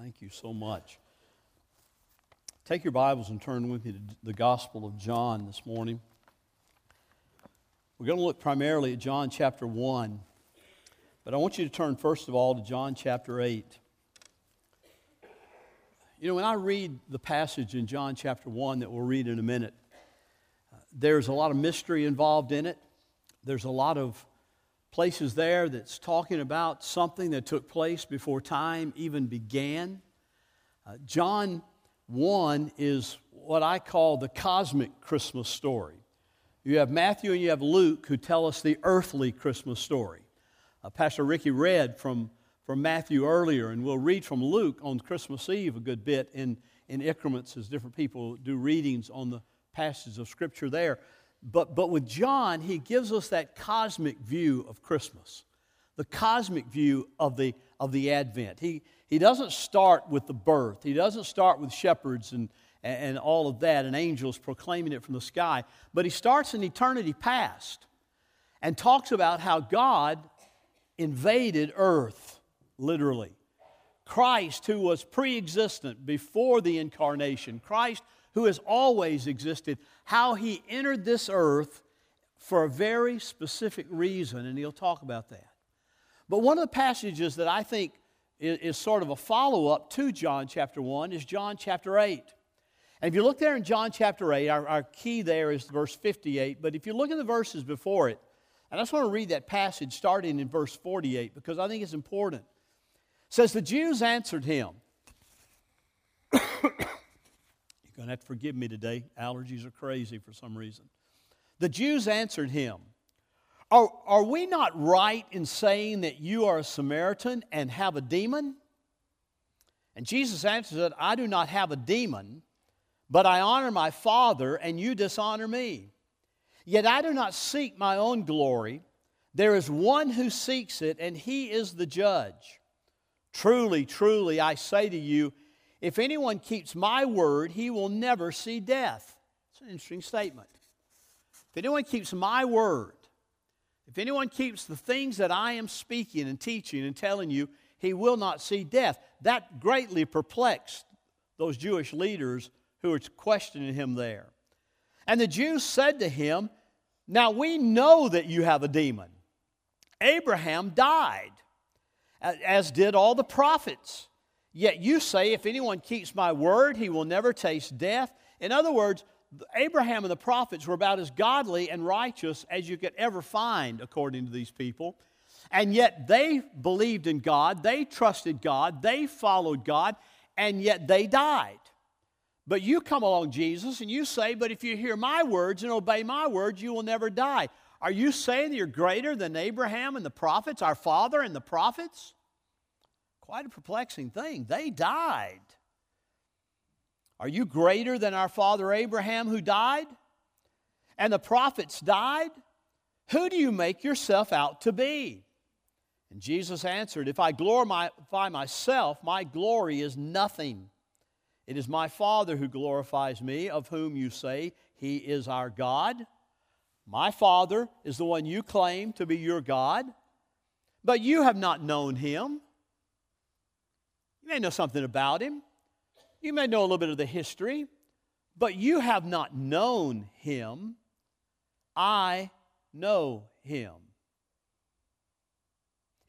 Thank you so much. Take your Bibles and turn with me to the Gospel of John this morning. We're going to look primarily at John chapter 1, but I want you to turn first of all to John chapter 8. You know, when I read the passage in John chapter 1 that we'll read in a minute, uh, there's a lot of mystery involved in it. There's a lot of places there that's talking about something that took place before time even began. Uh, John 1 is what I call the cosmic Christmas story. You have Matthew and you have Luke who tell us the earthly Christmas story. Uh, Pastor Ricky read from, from Matthew earlier, and we'll read from Luke on Christmas Eve a good bit in, in increments as different people do readings on the passages of Scripture there. But, but with John, he gives us that cosmic view of Christmas, the cosmic view of the, of the Advent. He, he doesn't start with the birth, he doesn't start with shepherds and, and all of that and angels proclaiming it from the sky, but he starts in eternity past and talks about how God invaded earth, literally. Christ, who was pre existent before the incarnation, Christ, who has always existed, how he entered this earth for a very specific reason, and he'll talk about that. But one of the passages that I think is, is sort of a follow up to John chapter 1 is John chapter 8. And if you look there in John chapter 8, our, our key there is verse 58. But if you look at the verses before it, and I just want to read that passage starting in verse 48 because I think it's important. It says, The Jews answered him. Going to have to forgive me today. Allergies are crazy for some reason. The Jews answered him, are, are we not right in saying that you are a Samaritan and have a demon? And Jesus answered, I do not have a demon, but I honor my Father, and you dishonor me. Yet I do not seek my own glory. There is one who seeks it, and he is the judge. Truly, truly, I say to you, if anyone keeps my word, he will never see death. It's an interesting statement. If anyone keeps my word, if anyone keeps the things that I am speaking and teaching and telling you, he will not see death. That greatly perplexed those Jewish leaders who were questioning him there. And the Jews said to him, Now we know that you have a demon. Abraham died, as did all the prophets. Yet you say, if anyone keeps my word, he will never taste death. In other words, Abraham and the prophets were about as godly and righteous as you could ever find, according to these people. And yet they believed in God, they trusted God, they followed God, and yet they died. But you come along, Jesus, and you say, But if you hear my words and obey my words, you will never die. Are you saying that you're greater than Abraham and the prophets, our father and the prophets? Quite a perplexing thing. They died. Are you greater than our father Abraham who died? And the prophets died? Who do you make yourself out to be? And Jesus answered, If I glorify myself, my glory is nothing. It is my Father who glorifies me, of whom you say he is our God. My Father is the one you claim to be your God, but you have not known him. You may know something about him. You may know a little bit of the history, but you have not known him. I know him.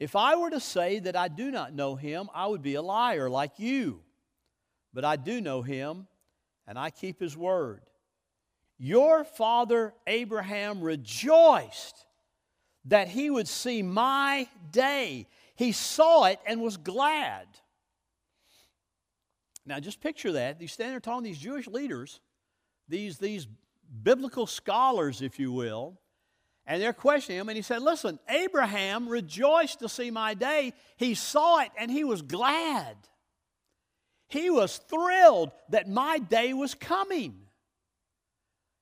If I were to say that I do not know him, I would be a liar like you. But I do know him, and I keep his word. Your father Abraham rejoiced that he would see my day. He saw it and was glad. Now, just picture that. You stand there talking to these Jewish leaders, these, these biblical scholars, if you will, and they're questioning him. And he said, Listen, Abraham rejoiced to see my day. He saw it and he was glad. He was thrilled that my day was coming.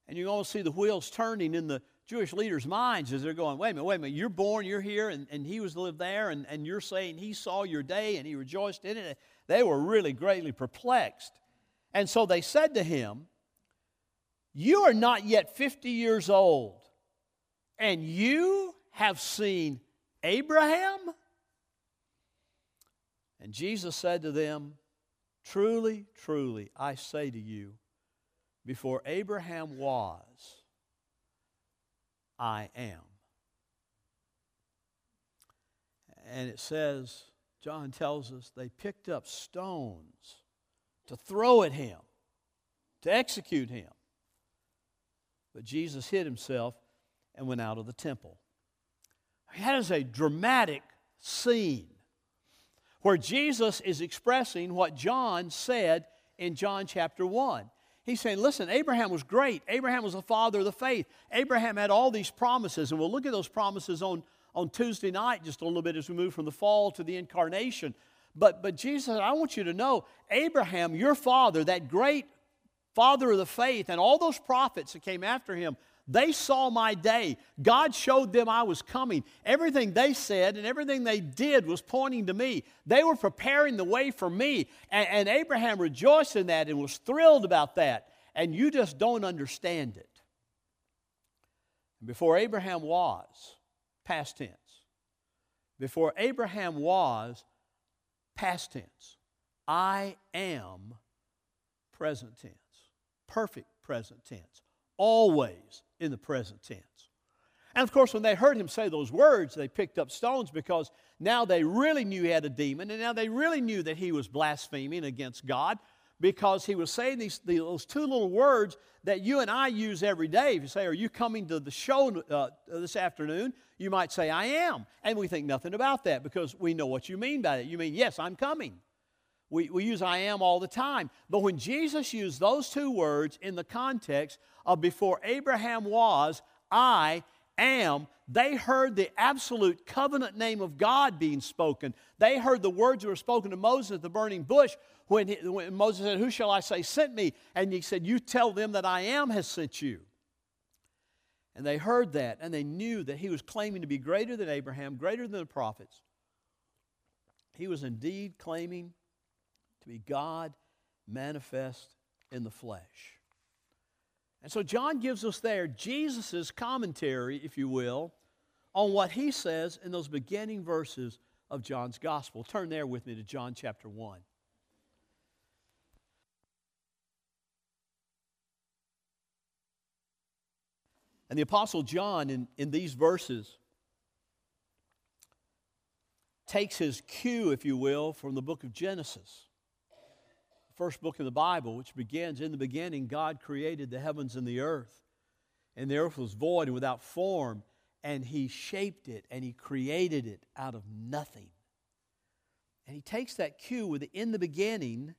And you almost see the wheels turning in the Jewish leaders' minds as they're going, wait a minute, wait a minute, you're born, you're here, and, and he was lived there, and, and you're saying he saw your day and he rejoiced in it. They were really greatly perplexed. And so they said to him, You are not yet 50 years old, and you have seen Abraham? And Jesus said to them, Truly, truly, I say to you, before Abraham was, I am. And it says, John tells us, they picked up stones to throw at him, to execute him. But Jesus hid himself and went out of the temple. That is a dramatic scene where Jesus is expressing what John said in John chapter 1. He's saying, listen, Abraham was great. Abraham was the father of the faith. Abraham had all these promises, and we'll look at those promises on, on Tuesday night just a little bit as we move from the fall to the incarnation. But, but Jesus said, I want you to know, Abraham, your father, that great father of the faith, and all those prophets that came after him, they saw my day. God showed them I was coming. Everything they said and everything they did was pointing to me. They were preparing the way for me. And, and Abraham rejoiced in that and was thrilled about that. And you just don't understand it. Before Abraham was, past tense. Before Abraham was, past tense. I am present tense. Perfect present tense. Always in the present tense. And of course, when they heard him say those words, they picked up stones because now they really knew he had a demon, and now they really knew that he was blaspheming against God because he was saying these, those two little words that you and I use every day. If you say, Are you coming to the show uh, this afternoon? You might say, I am. And we think nothing about that because we know what you mean by that. You mean, Yes, I'm coming. We, we use I am all the time. But when Jesus used those two words in the context of before Abraham was, I am, they heard the absolute covenant name of God being spoken. They heard the words that were spoken to Moses at the burning bush when, he, when Moses said, Who shall I say sent me? And he said, You tell them that I am has sent you. And they heard that and they knew that he was claiming to be greater than Abraham, greater than the prophets. He was indeed claiming to be God manifest in the flesh. And so John gives us there Jesus' commentary, if you will, on what he says in those beginning verses of John's gospel. Turn there with me to John chapter 1. And the Apostle John, in, in these verses, takes his cue, if you will, from the book of Genesis the first book of the Bible, which begins In the beginning, God created the heavens and the earth. And the earth was void and without form, and He shaped it and He created it out of nothing. And He takes that cue with the in the beginning,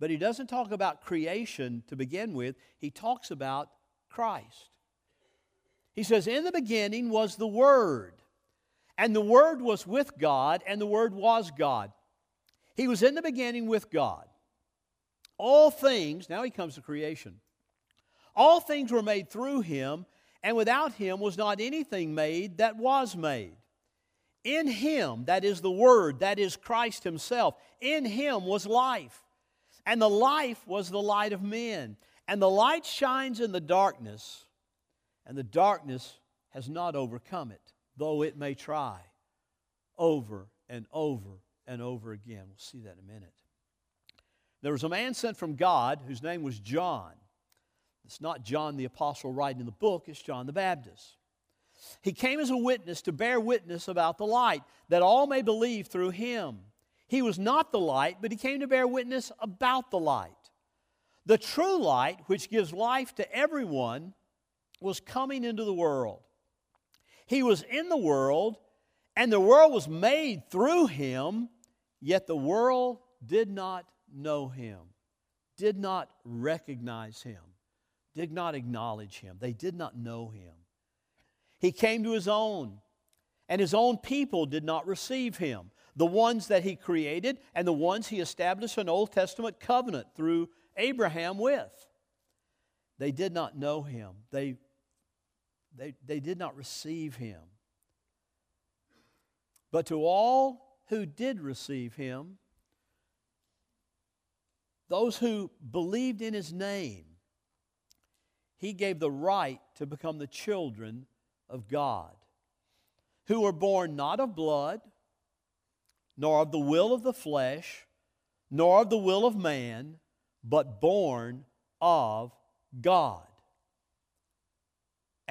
but He doesn't talk about creation to begin with, He talks about Christ. He says, In the beginning was the Word, and the Word was with God, and the Word was God. He was in the beginning with God. All things, now he comes to creation. All things were made through him, and without him was not anything made that was made. In him, that is the Word, that is Christ himself, in him was life. And the life was the light of men. And the light shines in the darkness, and the darkness has not overcome it, though it may try over and over and over again. We'll see that in a minute. There was a man sent from God whose name was John. It's not John the apostle writing in the book, it's John the Baptist. He came as a witness to bear witness about the light, that all may believe through him. He was not the light, but he came to bear witness about the light. The true light, which gives life to everyone, was coming into the world. He was in the world, and the world was made through him, yet the world did not know him, did not recognize him, did not acknowledge him. They did not know him. He came to his own, and his own people did not receive him. The ones that he created and the ones he established an Old Testament covenant through Abraham with. They did not know him. They, they, they did not receive him. But to all who did receive him, those who believed in his name, he gave the right to become the children of God, who were born not of blood, nor of the will of the flesh, nor of the will of man, but born of God.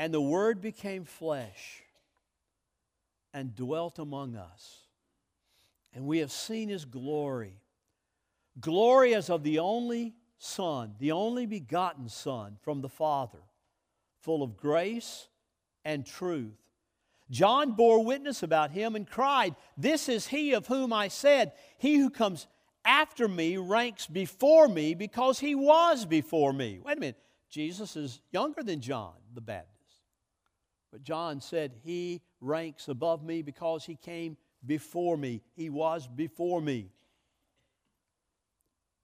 And the Word became flesh and dwelt among us. And we have seen His glory. Glory as of the only Son, the only begotten Son from the Father, full of grace and truth. John bore witness about him and cried, This is he of whom I said, He who comes after me ranks before me because he was before me. Wait a minute. Jesus is younger than John the Baptist. But John said, He ranks above me because he came before me. He was before me.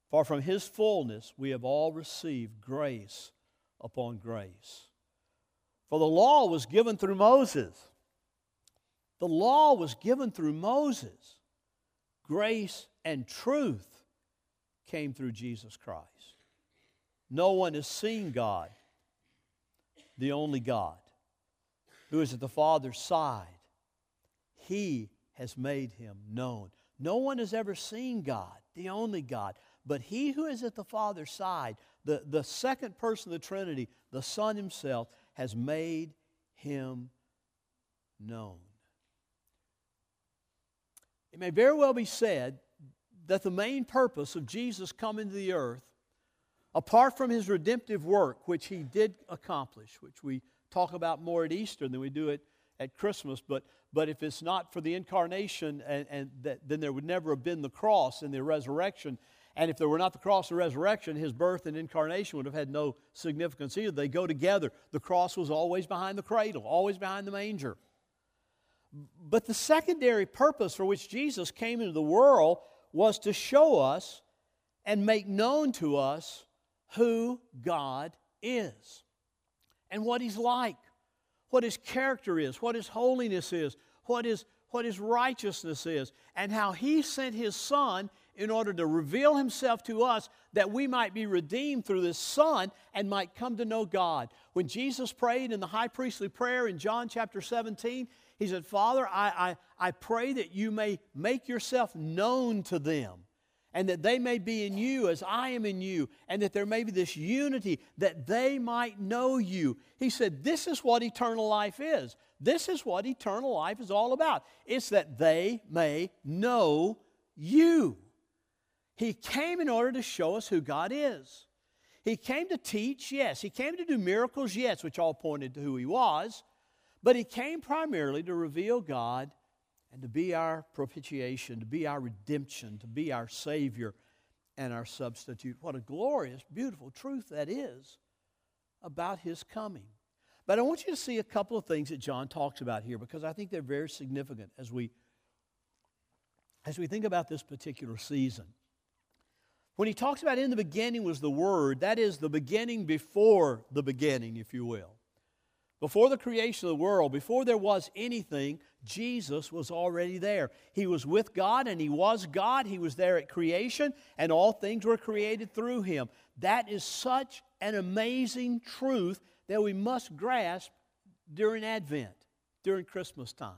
For from his fullness we have all received grace upon grace. For the law was given through Moses. The law was given through Moses. Grace and truth came through Jesus Christ. No one has seen God, the only God, who is at the Father's side. He has made him known. No one has ever seen God, the only God. But he who is at the Father's side, the, the second person of the Trinity, the Son himself, has made him known. It may very well be said that the main purpose of Jesus coming to the earth, apart from his redemptive work, which he did accomplish, which we talk about more at Easter than we do it at Christmas, but, but if it's not for the incarnation, and, and that, then there would never have been the cross and the resurrection and if there were not the cross and resurrection, his birth and incarnation would have had no significance either. They go together. The cross was always behind the cradle, always behind the manger. But the secondary purpose for which Jesus came into the world was to show us and make known to us who God is and what He's like, what His character is, what His holiness is, what His, what his righteousness is, and how He sent His Son in order to reveal himself to us that we might be redeemed through this Son and might come to know God. When Jesus prayed in the high priestly prayer in John chapter 17, he said, Father, I, I, I pray that you may make yourself known to them and that they may be in you as I am in you, and that there may be this unity, that they might know you. He said, This is what eternal life is. This is what eternal life is all about. It's that they may know you. He came in order to show us who God is. He came to teach, yes. He came to do miracles, yes, which all pointed to who He was. But He came primarily to reveal God and to be our propitiation, to be our redemption, to be our Savior and our substitute. What a glorious, beautiful truth that is about His coming. But I want you to see a couple of things that John talks about here because I think they're very significant as we, as we think about this particular season. When he talks about in the beginning was the Word, that is the beginning before the beginning, if you will. Before the creation of the world, before there was anything, Jesus was already there. He was with God and He was God. He was there at creation, and all things were created through Him. That is such an amazing truth that we must grasp during Advent, during Christmas time.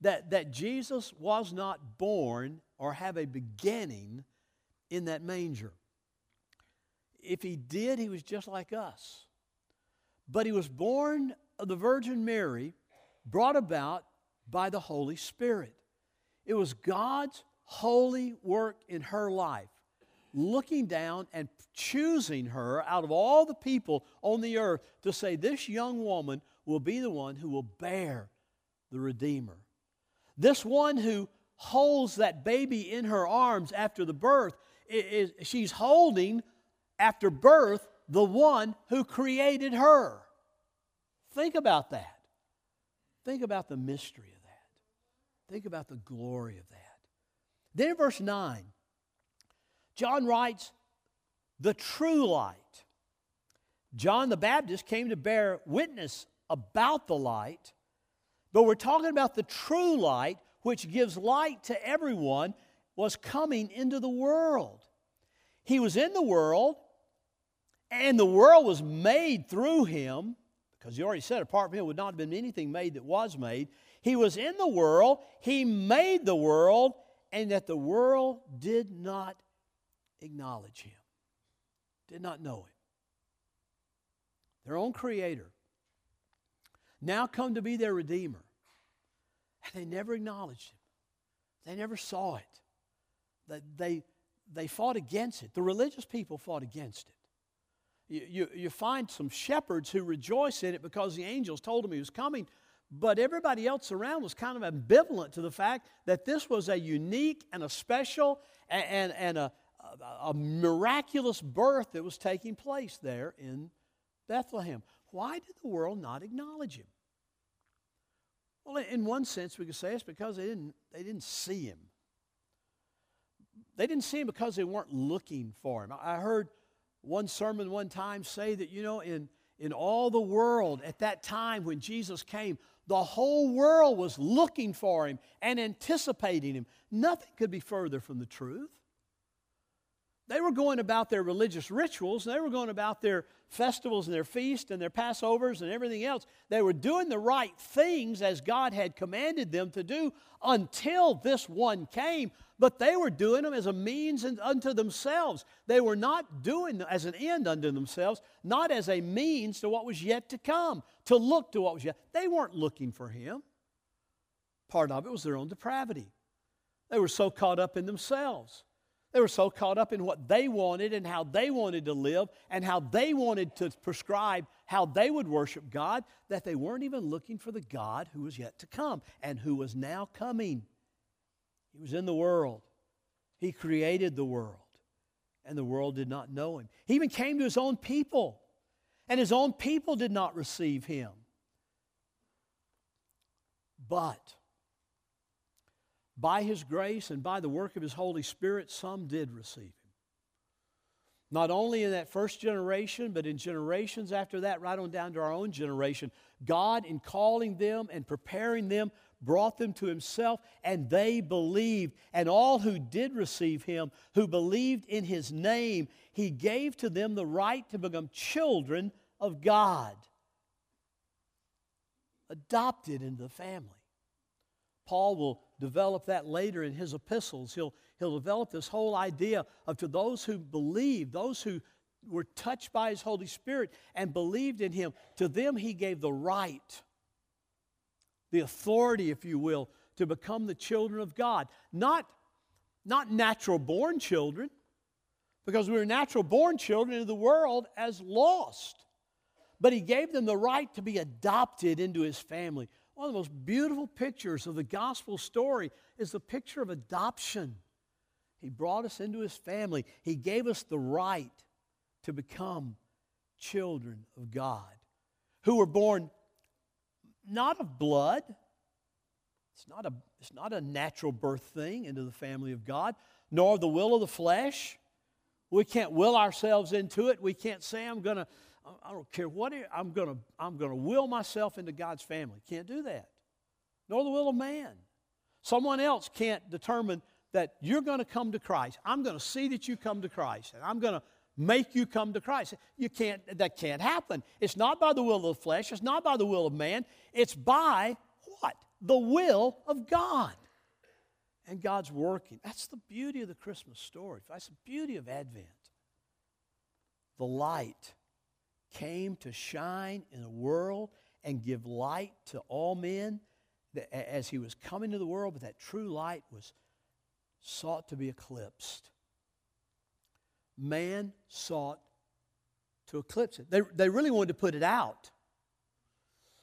That, that Jesus was not born or have a beginning in that manger. If he did, he was just like us. But he was born of the Virgin Mary, brought about by the Holy Spirit. It was God's holy work in her life, looking down and choosing her out of all the people on the earth to say, This young woman will be the one who will bear the Redeemer. This one who holds that baby in her arms after the birth is, she's holding after birth the one who created her. Think about that. Think about the mystery of that. Think about the glory of that. Then in verse 9, John writes, The true light. John the Baptist came to bear witness about the light, but we're talking about the true light, which gives light to everyone was coming into the world. He was in the world, and the world was made through him, because he already said, apart from him would not have been anything made that was made. He was in the world, he made the world, and that the world did not acknowledge him, did not know him. Their own creator, now come to be their redeemer. And they never acknowledged him. They never saw it. They, they, they fought against it. The religious people fought against it. You, you, you, find some shepherds who rejoice in it because the angels told them he was coming, but everybody else around was kind of ambivalent to the fact that this was a unique and a special and, and, and a, a, a miraculous birth that was taking place there in Bethlehem. Why did the world not acknowledge him? Well, in one sense, we could say it's because they didn't, they didn't see him. They didn't see him because they weren't looking for him. I heard one sermon one time say that, you know, in, in all the world at that time when Jesus came, the whole world was looking for him and anticipating him. Nothing could be further from the truth. They were going about their religious rituals, they were going about their festivals and their feasts and their Passovers and everything else. They were doing the right things as God had commanded them to do until this one came, but they were doing them as a means unto themselves. They were not doing them as an end unto themselves, not as a means to what was yet to come, to look to what was yet. They weren't looking for Him. Part of it was their own depravity. They were so caught up in themselves. They were so caught up in what they wanted and how they wanted to live and how they wanted to prescribe how they would worship God that they weren't even looking for the God who was yet to come and who was now coming. He was in the world, He created the world, and the world did not know Him. He even came to His own people, and His own people did not receive Him. But by His grace and by the work of His Holy Spirit, some did receive Him. Not only in that first generation, but in generations after that, right on down to our own generation. God, in calling them and preparing them, brought them to Himself, and they believed. And all who did receive Him, who believed in His name, He gave to them the right to become children of God, adopted into the family. Paul will develop that later in his epistles. He'll, he'll develop this whole idea of to those who believe, those who were touched by his Holy Spirit and believed in him, to them he gave the right, the authority, if you will, to become the children of God. Not, not natural born children, because we were natural born children into the world as lost. But he gave them the right to be adopted into his family one of the most beautiful pictures of the gospel story is the picture of adoption. He brought us into his family, he gave us the right to become children of God who were born not of blood. It's not, a, it's not a natural birth thing into the family of God, nor the will of the flesh. We can't will ourselves into it. We can't say, I'm going to I don't care what it, I'm going to I'm going to will myself into God's family. Can't do that. Nor the will of man. Someone else can't determine that you're going to come to Christ. I'm going to see that you come to Christ, and I'm going to make you come to Christ. You can't. That can't happen. It's not by the will of the flesh. It's not by the will of man. It's by what? The will of God. And God's working. That's the beauty of the Christmas story. That's the beauty of Advent. The light came to shine in the world and give light to all men as he was coming to the world, but that true light was sought to be eclipsed. Man sought to eclipse it. They, they really wanted to put it out.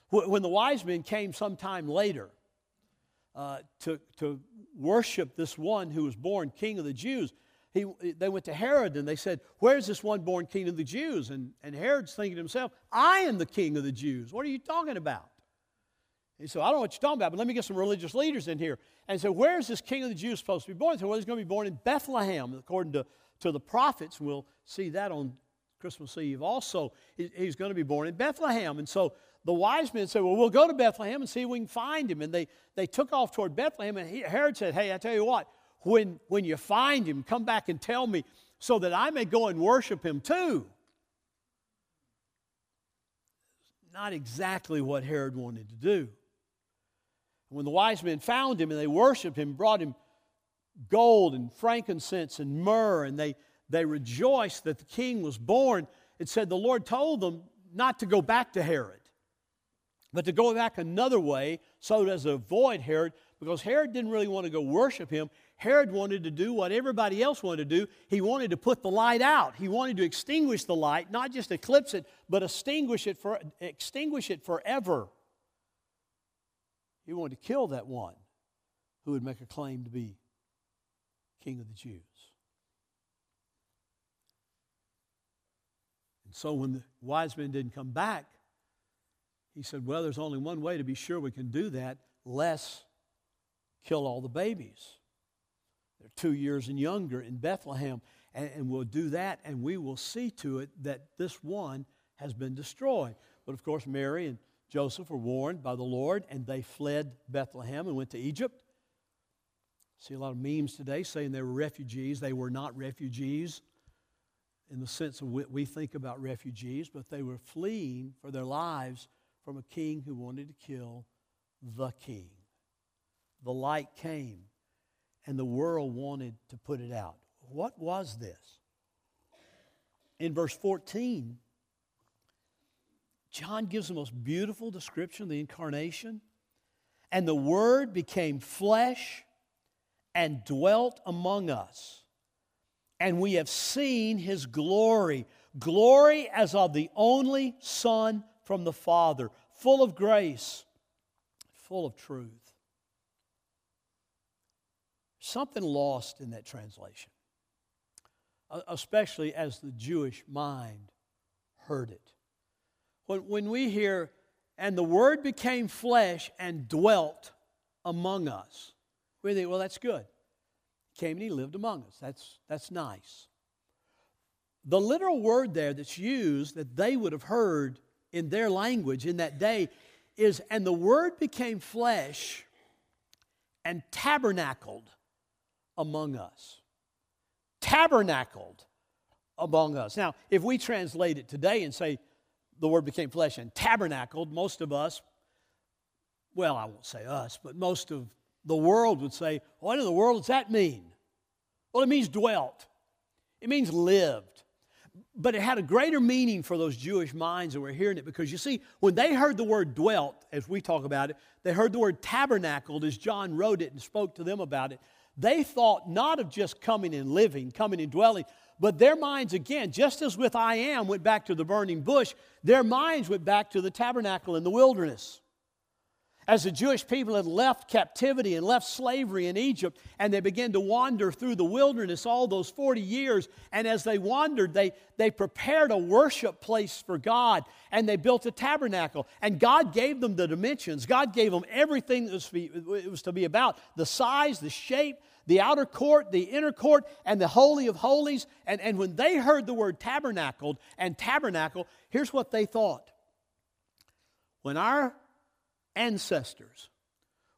When the wise men came sometime later uh, to, to worship this one who was born king of the Jews, he, they went to Herod and they said, Where's this one born king of the Jews? And, and Herod's thinking to himself, I am the king of the Jews. What are you talking about? He said, I don't know what you're talking about, but let me get some religious leaders in here. And so, where's this king of the Jews supposed to be born? He said, Well, he's going to be born in Bethlehem, according to, to the prophets. We'll see that on Christmas Eve also. He, he's going to be born in Bethlehem. And so the wise men said, Well, we'll go to Bethlehem and see if we can find him. And they, they took off toward Bethlehem. And he, Herod said, Hey, I tell you what, when, when you find him, come back and tell me so that I may go and worship him too. Not exactly what Herod wanted to do. When the wise men found him and they worshiped him, brought him gold and frankincense and myrrh, and they, they rejoiced that the king was born, it said the Lord told them not to go back to Herod, but to go back another way so as to avoid Herod, because Herod didn't really want to go worship him. Herod wanted to do what everybody else wanted to do. He wanted to put the light out. He wanted to extinguish the light, not just eclipse it, but extinguish it, for, extinguish it forever. He wanted to kill that one who would make a claim to be king of the Jews. And so when the wise men didn't come back, he said, Well, there's only one way to be sure we can do that, less kill all the babies. They're two years and younger in Bethlehem. And, and we'll do that, and we will see to it that this one has been destroyed. But of course, Mary and Joseph were warned by the Lord, and they fled Bethlehem and went to Egypt. See a lot of memes today saying they were refugees. They were not refugees in the sense of what we think about refugees, but they were fleeing for their lives from a king who wanted to kill the king. The light came, and the world wanted to put it out. What was this? In verse 14, John gives the most beautiful description of the incarnation. And the Word became flesh and dwelt among us. And we have seen his glory glory as of the only Son from the Father, full of grace, full of truth. Something lost in that translation, uh, especially as the Jewish mind heard it. When, when we hear, and the Word became flesh and dwelt among us, we think, well, that's good. He came and he lived among us. That's, that's nice. The literal word there that's used that they would have heard in their language in that day is, and the word became flesh and tabernacled among us. Tabernacled among us. Now, if we translate it today and say the word became flesh and tabernacled, most of us, well, I won't say us, but most of the world would say, What in the world does that mean? Well, it means dwelt, it means lived. But it had a greater meaning for those Jewish minds that were hearing it because you see, when they heard the word dwelt, as we talk about it, they heard the word tabernacled as John wrote it and spoke to them about it. They thought not of just coming and living, coming and dwelling, but their minds, again, just as with I am went back to the burning bush, their minds went back to the tabernacle in the wilderness as the Jewish people had left captivity and left slavery in Egypt, and they began to wander through the wilderness all those 40 years. And as they wandered, they, they prepared a worship place for God, and they built a tabernacle. And God gave them the dimensions, God gave them everything that was it was to be about the size, the shape, the outer court, the inner court, and the Holy of Holies. And, and when they heard the word tabernacled and tabernacle, here's what they thought. When our ancestors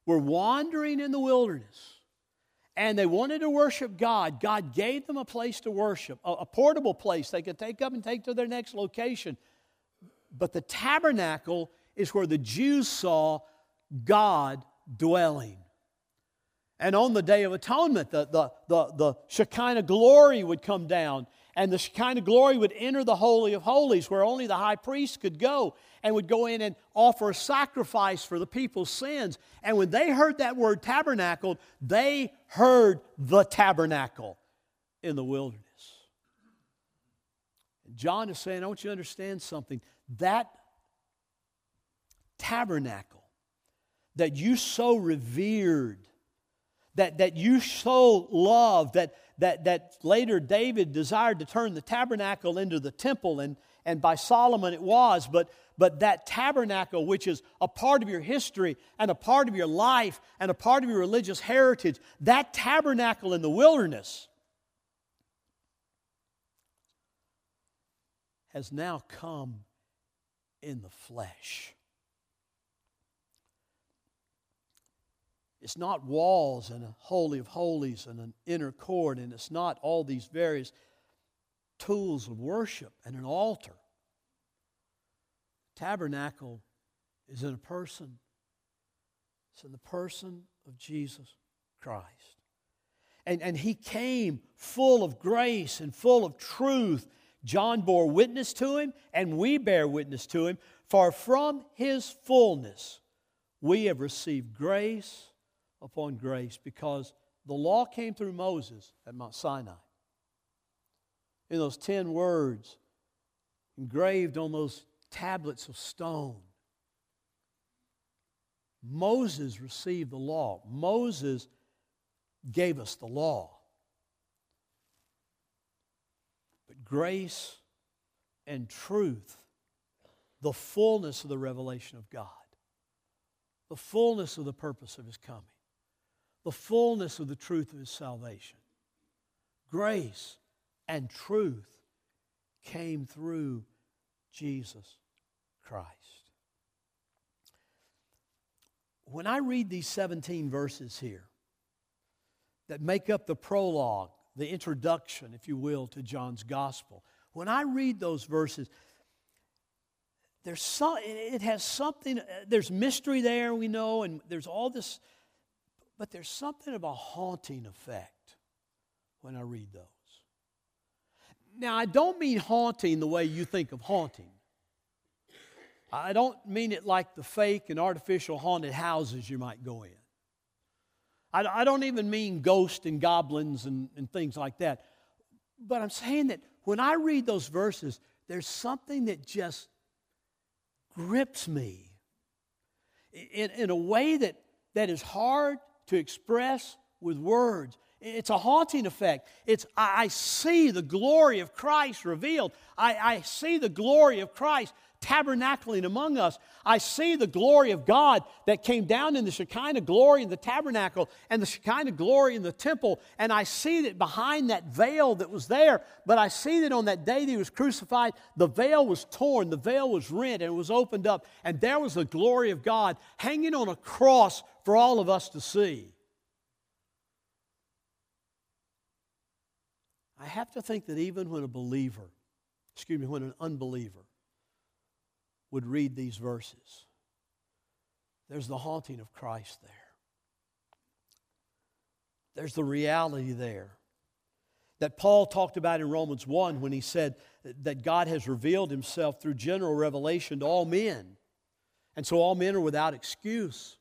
were wandering in the wilderness and they wanted to worship God, God gave them a place to worship, a, a, portable place they could take up and take to their next location. But the tabernacle is where the Jews saw God dwelling. And on the Day of Atonement, the, the, the, the Shekinah glory would come down and the Shekinah glory would enter the Holy of Holies where only the high priest could go and would go in and offer a sacrifice for the people's sins. And when they heard that word tabernacle, they heard the tabernacle in the wilderness. John is saying, I want you to understand something. That tabernacle that you so revered, that, that you so loved, that, that, that later David desired to turn the tabernacle into the temple, and, and by Solomon it was, but, but that tabernacle, which is a part of your history and a part of your life and a part of your religious heritage, that tabernacle in the wilderness has now come in the flesh. It's not walls and a holy of holies and an inner court, and it's not all these various tools of worship and an altar. Tabernacle is in a person. It's in the person of Jesus Christ. And, and he came full of grace and full of truth. John bore witness to him, and we bear witness to him. For from his fullness we have received grace upon grace because the law came through Moses at Mount Sinai. In those 10 words engraved on those tablets of stone. Moses received the law. Moses gave us the law. But grace and truth, the fullness of the revelation of God, the fullness of the purpose of His coming, the fullness of the truth of His salvation, grace and truth came through Jesus Christ. When I read these 17 verses here that make up the prologue, the introduction, if you will, to John's gospel, when I read those verses, there's some, it has something, uh, there's mystery there, we know, and there's all this, but there's something of a haunting effect when I read those. Now, I don't mean haunting the way you think of haunting. I don't mean it like the fake and artificial haunted houses you might go in. I, don't even mean ghosts and goblins and, and things like that. But I'm saying that when I read those verses, there's something that just grips me in, in a way that, that is hard to express with words. It's a haunting effect. It's, I, see the glory of Christ revealed. I, I see the glory of Christ tabernacling among us. I see the glory of God that came down in the Shekinah glory in the tabernacle and the Shekinah glory in the temple. And I see that behind that veil that was there, but I see that on that day that he was crucified, the veil was torn, the veil was rent, and it was opened up. And there was the glory of God hanging on a cross for all of us to see. I have to think that even when a believer, excuse me, when an unbeliever would read these verses, there's the haunting of Christ there. There's the reality there that Paul talked about in Romans 1 when he said that God has revealed himself through general revelation to all men. And so all men are without excuse.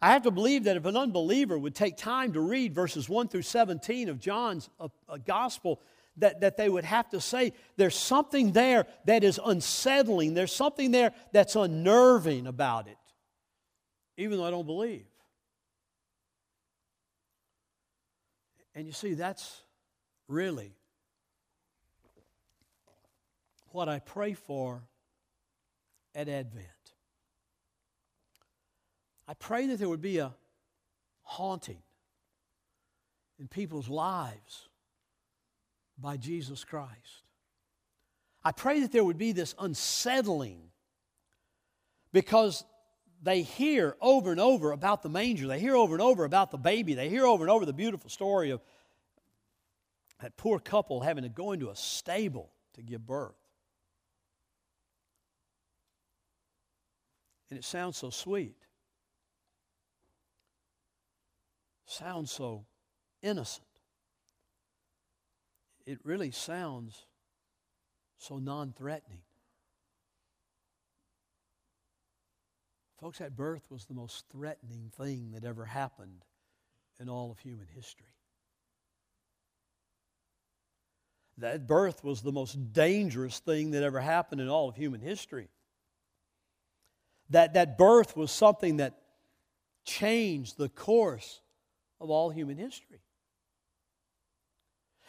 I have to believe that if an unbeliever would take time to read verses 1 through 17 of John's uh, gospel, that, that they would have to say there's something there that is unsettling, there's something there that's unnerving about it, even though I don't believe. And you see, that's really what I pray for at Advent. I pray that there would be a haunting in people's lives by Jesus Christ. I pray that there would be this unsettling because they hear over and over about the manger. They hear over and over about the baby. They hear over and over the beautiful story of that poor couple having to go into a stable to give birth. And it sounds so sweet. Sounds so innocent. It really sounds so non threatening. Folks, that birth was the most threatening thing that ever happened in all of human history. That birth was the most dangerous thing that ever happened in all of human history. That, that birth was something that changed the course of all human history.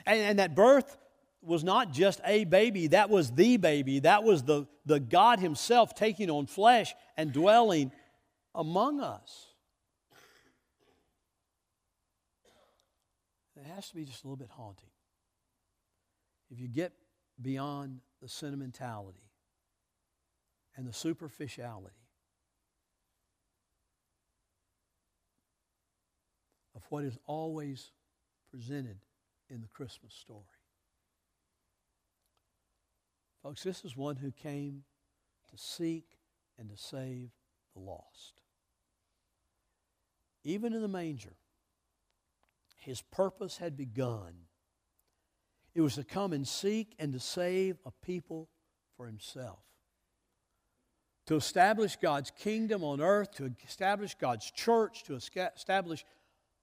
And, and that birth was not just a baby, that was the baby. That was the, the God Himself taking on flesh and dwelling among us. It has to be just a little bit haunting. If you get beyond the sentimentality and the superficiality of what is always presented in the Christmas story. Folks, this is one who came to seek and to save the lost. Even in the manger, his purpose had begun. It was to come and seek and to save a people for himself. To establish God's kingdom on earth, to establish God's church, to establish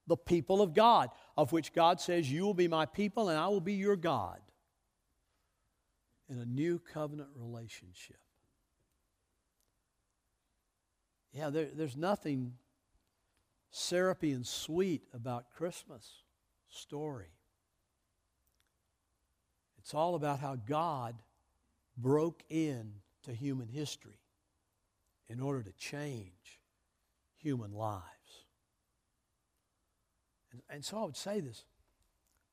the people of God, of which God says, You will be my people and I will be your God in a new covenant relationship. Yeah, there, there's nothing syrupy and sweet about Christmas story. It's all about how God broke in to human history in order to change human lives. And, so I would say this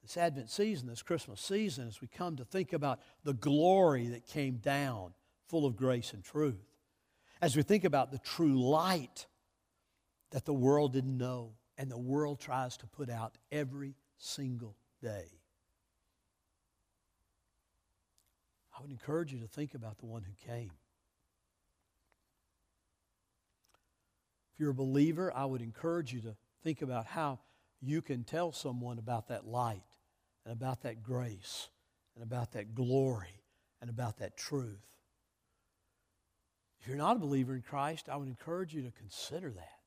this Advent season, this Christmas season, as we come to think about the glory that came down full of grace and truth, as we think about the true light that the world didn't know and the world tries to put out every single day. I would encourage you to think about the one who came. If you're a believer, I would encourage you to think about how you can tell someone about that light and about that grace and about that glory and about that truth. If you're not a believer in Christ, I would encourage you to consider that.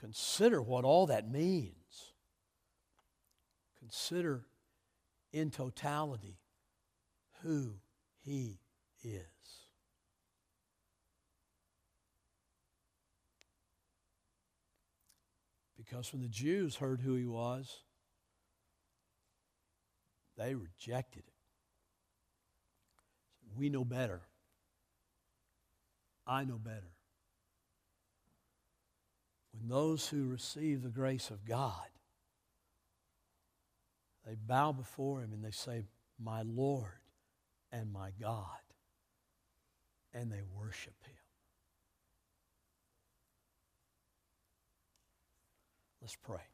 Consider what all that means. Consider in totality who He is. Because when the Jews heard who He was, they rejected it. We know better. I know better. When those who receive the grace of God, they bow before Him and they say, My Lord and my God, and they worship Him. Let's pray.